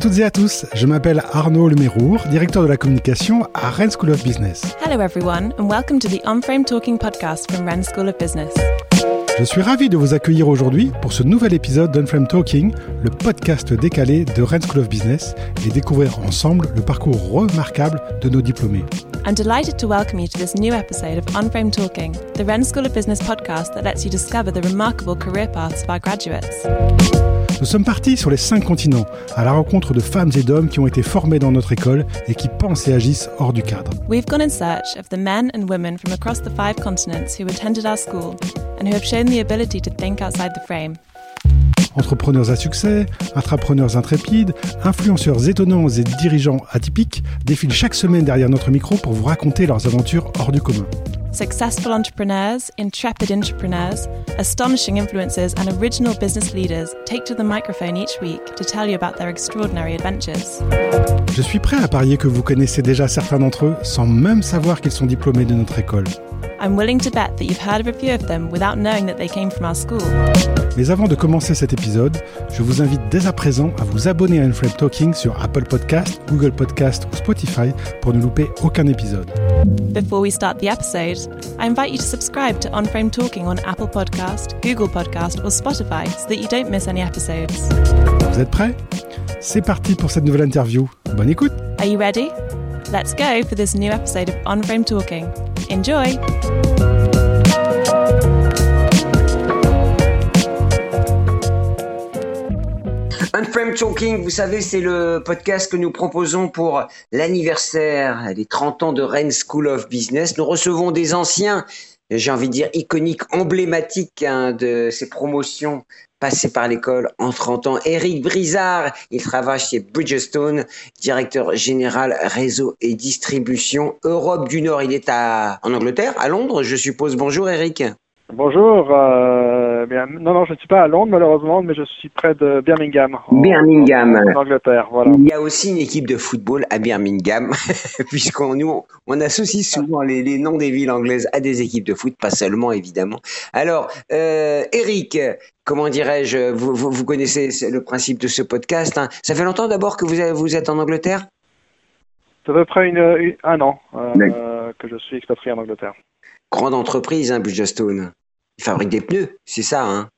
toutes et à tous, je m'appelle Arnaud Lemérour, directeur de la communication à Rennes School of Business. Hello everyone and welcome to the On-Frame Talking podcast from Rennes School of Business. Je suis ravi de vous accueillir aujourd'hui pour ce nouvel épisode d'Unframe Talking, le podcast décalé de Rennes School of Business et découvrir ensemble le parcours remarquable de nos diplômés. I'm delighted to welcome you to this new episode of On-Frame Talking, the Rennes School of Business podcast that lets you discover the remarkable career paths of our graduates. Nous sommes partis sur les cinq continents, à la rencontre de femmes et d'hommes qui ont été formés dans notre école et qui pensent et agissent hors du cadre. We've gone in search of the men and women from across the five continents who attended our school and who have shown the ability to think outside the frame. Entrepreneurs à succès, intrapreneurs intrépides, influenceurs étonnants et dirigeants atypiques défilent chaque semaine derrière notre micro pour vous raconter leurs aventures hors du commun. Successful entrepreneurs, intrepid entrepreneurs, astonishing influencers, and original business leaders take to the microphone each week to tell you about their extraordinary adventures. Je suis prêt à parier que vous connaissez déjà certains d'entre eux sans même savoir qu'ils sont diplômés de notre école. I'm willing to bet that you've heard of a few of them without knowing that they came from our school. Mais avant de commencer cet épisode, je vous invite dès à présent à vous abonner à Unframe Talking sur Apple Podcast, Google Podcast ou Spotify pour ne louper aucun épisode. Before we start the episode, I invite you to subscribe to On Frame Talking on Apple Podcast, Google Podcast, or Spotify so that you don't miss any episodes. Vous êtes prêts? C'est parti pour cette nouvelle interview. Bonne écoute Are you ready? Let's go for this new episode of On Frame Talking. Enjoy! Unframe Talking, vous savez, c'est le podcast que nous proposons pour l'anniversaire, les 30 ans de Rennes School of Business. Nous recevons des anciens, j'ai envie de dire iconiques, emblématiques hein, de ces promotions passées par l'école en 30 ans. Eric Brizard, il travaille chez Bridgestone, directeur général réseau et distribution Europe du Nord. Il est en Angleterre, à Londres, je suppose. Bonjour Eric. Bonjour. euh, bien, non, non, je ne suis pas à Londres malheureusement, mais je suis près de Birmingham. en- Birmingham. En, en Angleterre, voilà. Il y a aussi une équipe de football à Birmingham, puisqu'on nous on associe souvent les, les noms des villes anglaises à des équipes de foot, pas seulement évidemment. Alors, euh, Eric, comment dirais-je, vous, vous, vous connaissez le principe de ce podcast. hein. Ça fait longtemps d'abord que vous, avez- vous êtes en Angleterre? C'est à peu près une, une- un an euh, que je suis expatrié en Angleterre. Grande entreprise, hein, Bridgestone. Ils fabriquent des pneus, c'est ça. Hein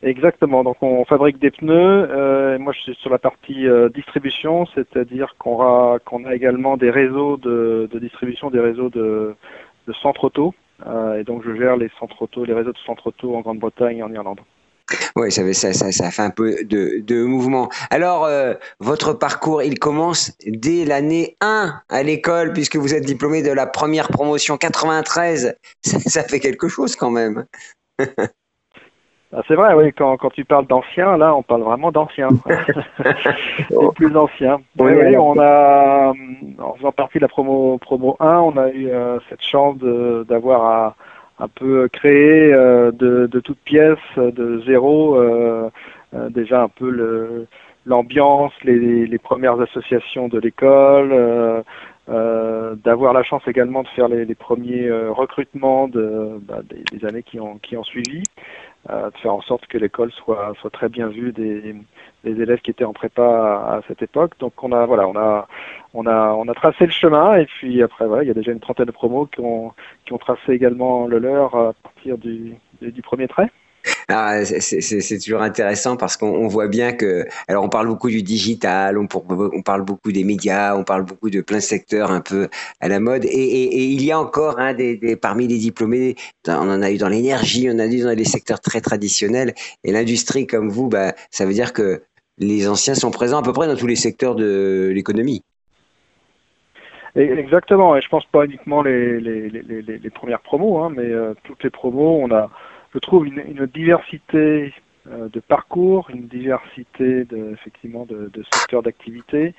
Exactement. Donc on fabrique des pneus. euh, moi, je suis sur la partie euh, distribution, c'est-à-dire qu'on a, également des réseaux de, distribution, des réseaux de, de centres auto. Euh, et donc je gère les centres auto, les réseaux de centres auto en Grande-Bretagne et en Irlande. Oui, ça, ça, ça, ça fait un peu de, de mouvement. Alors, euh, votre parcours, il commence dès l'année 1 à l'école, puisque vous êtes diplômé de la première promotion 93. Ça, fait quelque chose quand même. Ah, c'est vrai, oui, quand, quand tu parles d'anciens, là, on parle vraiment d'anciens. Les plus anciens. Oui, Oui, on a, en faisant partie de la promo, promo 1, on a eu euh, cette chance d'avoir à- un peu créé euh, de, de toutes pièces, de zéro, euh, euh, déjà un peu l'ambiance, les, premières associations de l'école, euh, euh, d'avoir la chance également de faire les, premiers euh, recrutements bah, des, des années qui ont, qui ont suivi euh, de faire en sorte que l'école soit, soit très bien vue des, des élèves qui étaient en prépa à, cette époque. Donc on a voilà, on a on a on a tracé le chemin et puis après voilà, il y a déjà une trentaine de promos qui ont qui ont tracé également le leur à partir du du, premier trait. Ah, c'est- toujours intéressant parce qu'on on voit bien que, alors on parle beaucoup du digital, on, parle beaucoup des médias, on parle beaucoup de plein de secteurs un peu à la mode, et, il y a encore hein, des, parmi les diplômés, on en a eu dans l'énergie, on en a eu dans les secteurs très traditionnels, et l'industrie comme vous, bah, ça veut dire que les anciens sont présents à peu près dans tous les secteurs de l'économie. Exactement, et je pense pas uniquement les, les, les, les, premières promos, hein, mais euh, toutes les promos, on a, je trouve, une, diversité euh, de parcours, une diversité de, effectivement de, secteurs d'activité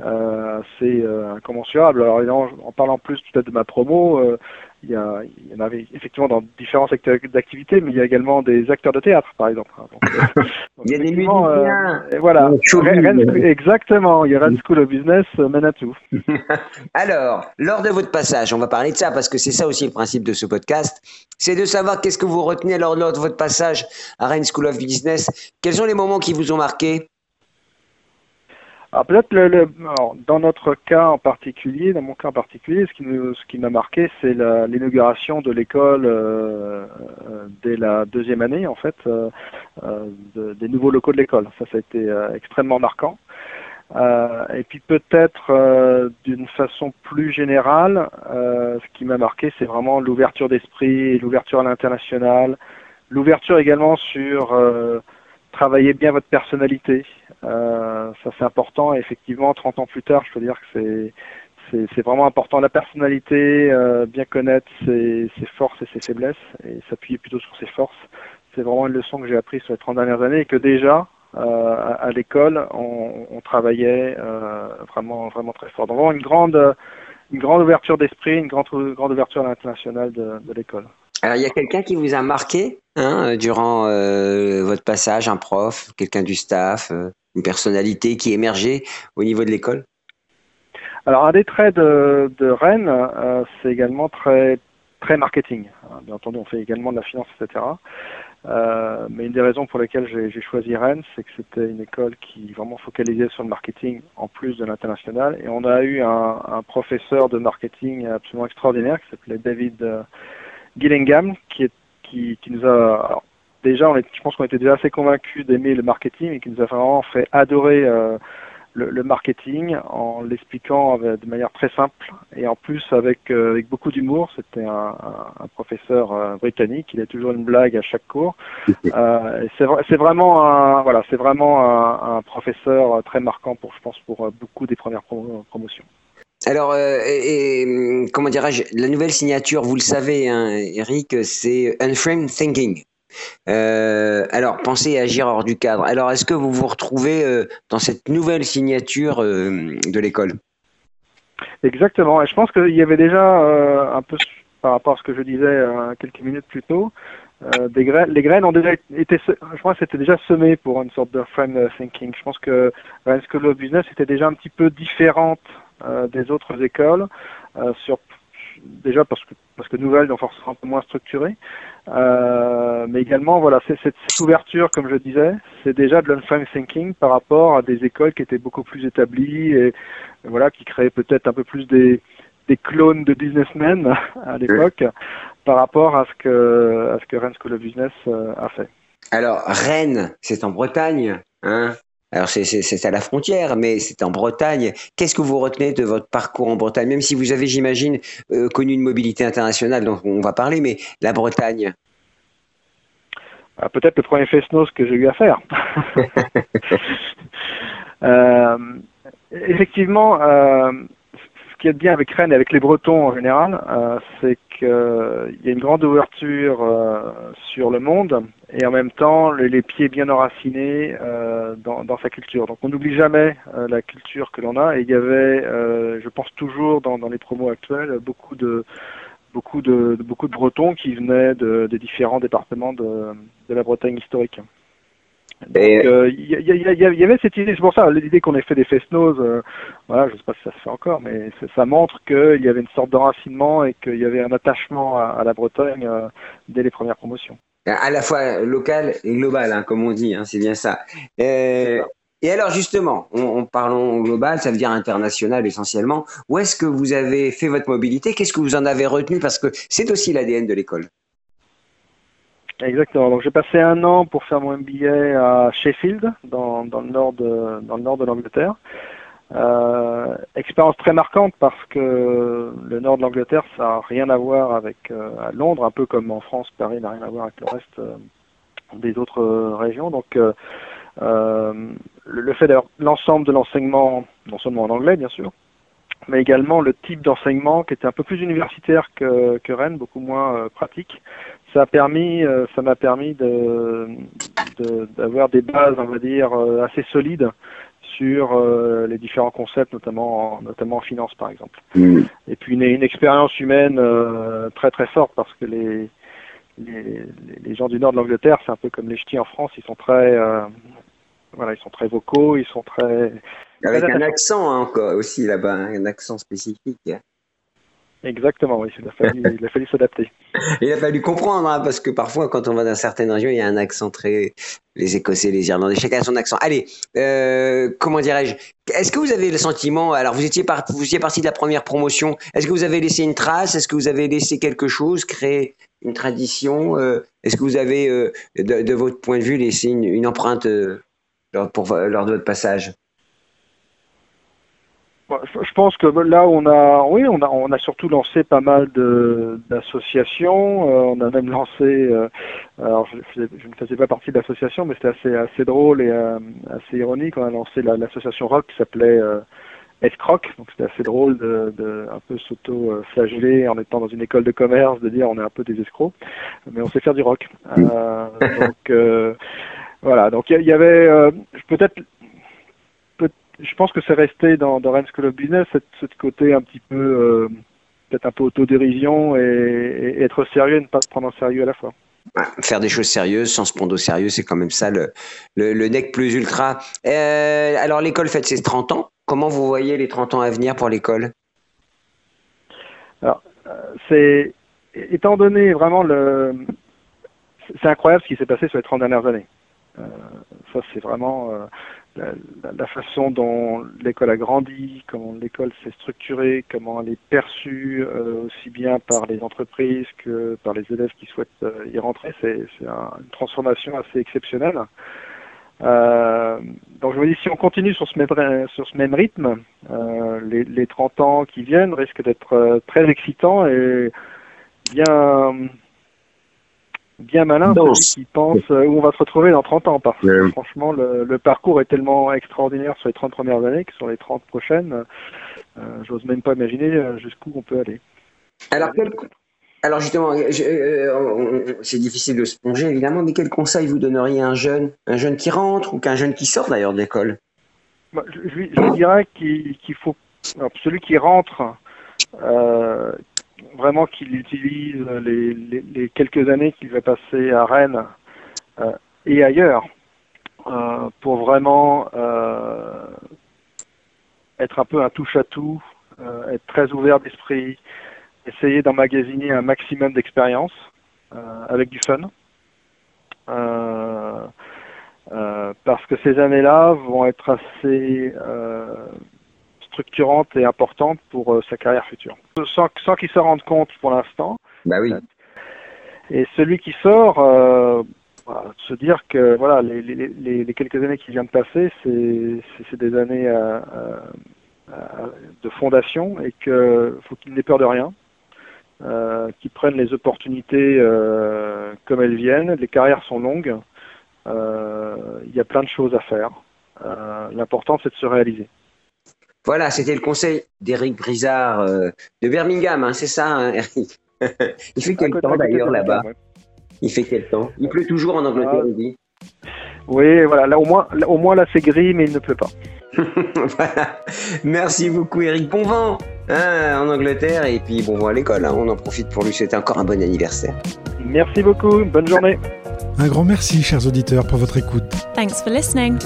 euh, assez euh, incommensurable. Alors évidemment, en parlant plus peut-être de ma promo, il, y a, il y en avait effectivement dans différents secteurs d'activité, mais il y a également des acteurs de théâtre, par exemple. hein. Donc, euh, donc, Il y a des effectivement, musiciens. voilà. Rennes exactement, il y a Rennes School of Business euh, tout. Alors, lors de votre passage, on va parler de ça parce que c'est ça aussi le principe de ce podcast, c'est de savoir qu'est-ce que vous retenez lors, lors de votre passage à Rennes School of Business. Quels sont les moments qui vous ont marqué? Alors peut-être dans notre cas en particulier, dans mon cas en particulier, ce qui ce qui m'a marqué, c'est l'inauguration de l'école euh, euh, dès la deuxième année en fait, euh, des nouveaux locaux de l'école. Ça, ça a été extrêmement marquant. et puis peut-être d'une façon plus générale, ce qui m'a marqué, c'est vraiment l'ouverture d'esprit, l'ouverture à l'international, l'ouverture également sur travailler bien votre personnalité. Euh, ça c'est important. Et effectivement, 30 ans plus tard, je peux dire que c'est vraiment important la personnalité, euh, bien connaître ses, forces et ses faiblesses et s'appuyer plutôt sur ses forces. C'est vraiment une leçon que j'ai apprise sur les 30 dernières années et que déjà euh, à, l'école on, travaillait vraiment vraiment très fort. Donc vraiment une grande une grande ouverture d'esprit, une grande grande ouverture à l'international de, de l'école. Alors, il y a quelqu'un qui vous a marqué? Hein, euh, durant euh, votre passage, un prof, quelqu'un du staff, euh, une personnalité qui émergeait au niveau de l'école? Alors, un des traits de, Rennes, c'est également très, très marketing. Bien entendu, on fait également de la finance, etc. mais une des raisons pour lesquelles j'ai choisi Rennes, c'est que c'était une école qui vraiment focalisait sur le marketing en plus de l'international. Et on a eu un, un, professeur de marketing absolument extraordinaire qui s'appelait David Gillingham, qui, est, qui, qui nous a déjà, on est, je pense qu'on était déjà assez convaincus d'aimer le marketing et qui nous a vraiment fait adorer euh, le, le, marketing en l'expliquant de manière très simple et en plus avec, euh, avec beaucoup d'humour. C'était un, un, professeur euh, britannique, il a toujours une blague à chaque cours. C'est vraiment un voilà, c'est vraiment un, un, professeur très marquant pour, je pense, pour beaucoup des premières promotions. Alors, euh, hum, comment dirais-je, la nouvelle signature, vous le savez, hein, Eric, c'est Unframe Thinking. Euh, alors, pensez à agir hors du cadre. Alors, est-ce que vous vous retrouvez euh, dans cette nouvelle signature de l'école? Exactement. Et je pense qu'il y avait déjà un peu, par rapport à ce que je disais quelques minutes plus tôt, les graines ont déjà été, je c'était déjà semé pour une sorte de frame thinking. Je pense que la School of Business était déjà un petit peu différente des autres écoles, euh, sur, déjà parce que parce que nouvelles donc forcément un peu moins structurées, euh, mais également voilà c'est cette, ouverture comme je disais, c'est déjà de l'unframe thinking par rapport à des écoles qui étaient beaucoup plus établies et voilà qui créaient peut-être un peu plus des des clones de businessmen à l'époque par rapport à ce que à ce que Rennes School of Business a fait. Alors Rennes, c'est en Bretagne, hein alors c'est à la frontière, mais c'est en Bretagne. Qu'est-ce que vous retenez de votre parcours en Bretagne, même si vous avez, j'imagine, euh, connu une mobilité internationale dont on va parler, mais la Bretagne ah, Peut-être le premier Fesnos que j'ai eu à faire. euh, effectivement, euh, qui est bien avec Rennes et avec les Bretons en général, euh, c'est qu'il y a une grande ouverture sur le monde et en même temps les, pieds bien enracinés euh, dans, sa culture. Donc on n'oublie jamais euh, la culture que l'on a. Et il y avait, euh, je pense toujours dans, les promos actuels, beaucoup de beaucoup de, beaucoup de Bretons qui venaient de, différents départements de la Bretagne historique. Donc il y, y, y, avait cette idée, c'est pour ça l'idée qu'on ait fait des fest-noz, voilà, je sais pas si ça se fait encore, mais ça montre qu'il y avait une sorte d'enracinement et qu'il y avait un attachement à, à la Bretagne dès les premières promotions à la fois local et global, hein, comme on dit, hein, c'est bien ça. Euh, et alors justement, on, parlons global, ça veut dire international essentiellement. Où est-ce que vous avez fait votre mobilité? Qu'est-ce que vous en avez retenu? Parce que c'est aussi l'ADN de l'école. Exactement. Donc j'ai passé un an pour faire mon MBA à Sheffield, dans, le nord de, l'Angleterre. Euh, expérience très marquante parce que le nord de l'Angleterre, ça n'a rien à voir avec euh, Londres, un peu comme en France, Paris n'a rien à voir avec le reste euh, des autres régions. Donc, le, fait d'avoir l'ensemble de l'enseignement, non seulement en anglais bien sûr, mais également le type d'enseignement qui était un peu plus universitaire que Rennes, beaucoup moins pratique. Ça a permis, ça m'a permis de d'avoir des bases, on va dire, assez solides sur euh, les différents concepts, notamment en, notamment en finance par exemple. Mm. Et puis une, une expérience humaine euh, très très forte parce que les, les, les gens du nord de l'Angleterre, c'est un peu comme les ch'tis en France, ils sont très euh, voilà, ils sont très vocaux, ils sont très avec un accent hein, aussi là-bas, hein, un accent spécifique. Exactement. Il a fallu, s'adapter. Il a fallu comprendre, hein, parce que parfois, quand on va dans certaines régions, il y a un accent très. Les Écossais, les Irlandais, chacun a son accent. Allez, euh, comment dirais-je? Est-ce que vous avez le sentiment Alors, vous étiez, vous étiez parti de la première promotion. Est-ce que vous avez laissé une trace? Est-ce que vous avez laissé quelque chose Créé une tradition euh, Est-ce que vous avez, euh, de, votre point de vue, laissé une, empreinte lors de votre passage? Je pense que là, on a, oui, on a, on a surtout lancé pas mal d'associations. Euh, on a même lancé, euh, alors je, je, ne faisais pas partie de l'association, mais c'était assez, assez drôle et euh, assez ironique. On a lancé l'association rock qui s'appelait euh, Escroc. Donc c'était assez drôle de, de un peu s'auto-flageller en étant dans une école de commerce, de dire on est un peu des escrocs, mais on sait faire du rock. Euh, donc voilà. Donc il y, y, avait peut-être je pense que c'est resté dans, dans Rennes School of Business, ce côté un petit peu, euh, peut-être un peu autodérision et, et, être sérieux et ne pas se prendre en sérieux à la fois. Faire des choses sérieuses sans se prendre au sérieux, c'est quand même ça le, le, le nec plus ultra. Euh, alors l'école fête ses 30 ans. Comment vous voyez les 30 ans à venir pour l'école? Alors, euh, c'est étant donné vraiment le, c'est incroyable ce qui s'est passé sur les 30 dernières années. Euh, ça, c'est vraiment euh, la, la, façon dont l'école a grandi, comment l'école s'est structurée, comment elle est perçue euh, aussi bien par les entreprises que par les élèves qui souhaitent euh, y rentrer. C'est un, une transformation assez exceptionnelle. Euh, donc je me dis si on continue sur ce même, sur ce même rythme, euh, les, les 30 ans qui viennent risquent d'être très excitants et bien bien malin celui qui pense euh, où on va se retrouver dans 30 ans. Parce que franchement, le, le, parcours est tellement extraordinaire sur les 30 premières années que sur les 30 prochaines, euh, j'ose même pas imaginer euh, jusqu'où on peut aller. Alors, quel... Alors justement, euh, c'est difficile de se plonger évidemment, mais quel conseil vous donneriez à un jeune, un jeune qui rentre ou qu'un jeune qui sort d'ailleurs de l'école? Bah, je, je, je, dirais qu'il qu faut, alors, celui qui rentre, euh, vraiment qu'il utilise les, les, les, quelques années qu'il va passer à Rennes euh, et ailleurs euh, pour vraiment euh, être un peu un touche-à-tout, euh, être très ouvert d'esprit, essayer d'emmagasiner un maximum d'expérience euh, avec du fun. parce que ces années-là vont être assez structurante et importante pour euh, sa carrière future. Sans, sans qu'il se rende compte pour l'instant. Bah oui. Et celui qui sort, euh, voilà, se dire que voilà, les, les, les, les, quelques années qui viennent de passer, c'est des années à, à, à, de fondation et qu'il faut qu'il n'ait peur de rien. Euh, qui prennent les opportunités euh, comme elles viennent. Les carrières sont longues. Euh, il y a plein de choses à faire. Euh, L'important, c'est de se réaliser. Voilà, c'était le conseil d'Eric Brizard euh, de Birmingham, hein, c'est ça, hein, Eric Il fait quel temps d'ailleurs là-bas ouais. Il fait quel temps? Il pleut toujours en Angleterre, ah. il dit. Oui, voilà, là au moins, là, au moins là c'est gris, mais il ne pleut pas. voilà. Merci beaucoup, Eric. Bon vent hein, en Angleterre et puis bon vent à l'école. Hein. On en profite pour lui souhaiter encore un bon anniversaire. Merci beaucoup. Bonne journée. Un grand merci, chers auditeurs, pour votre écoute. Thanks for listening.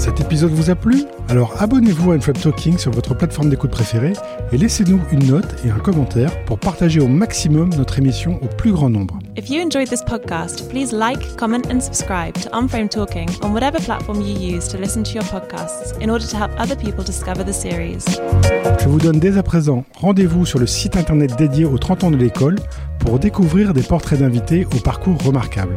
Cet épisode vous a plu? Alors abonnez-vous à Unframe Talking sur votre plateforme d'écoute préférée et laissez-nous une note et un commentaire pour partager au maximum notre émission au plus grand nombre. If you enjoyed this podcast, please like, comment and subscribe to Unframe Talking on whatever platform you use to listen to your podcasts in order to help other people discover the series. Je vous donne dès à présent rendez-vous sur le site internet dédié aux 30 ans de l'école pour découvrir des portraits d'invités au parcours remarquable.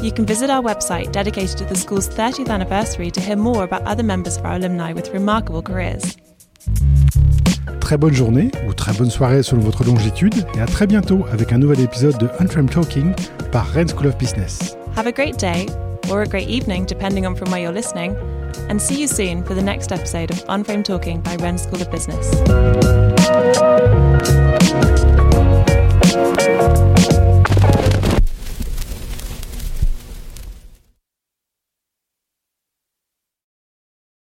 You can visit our website dedicated to the school's 30th anniversary to hear more about other members of our alumni with remarkable careers. Très bonne journée ou très bonne soirée selon votre longitude et à très bientôt avec un nouvel épisode de Unframe Talking par Rennes School of Business. Have a great day or a great evening depending on from where you're listening and see you soon for the next episode of Unframe Talking by Rennes School of Business.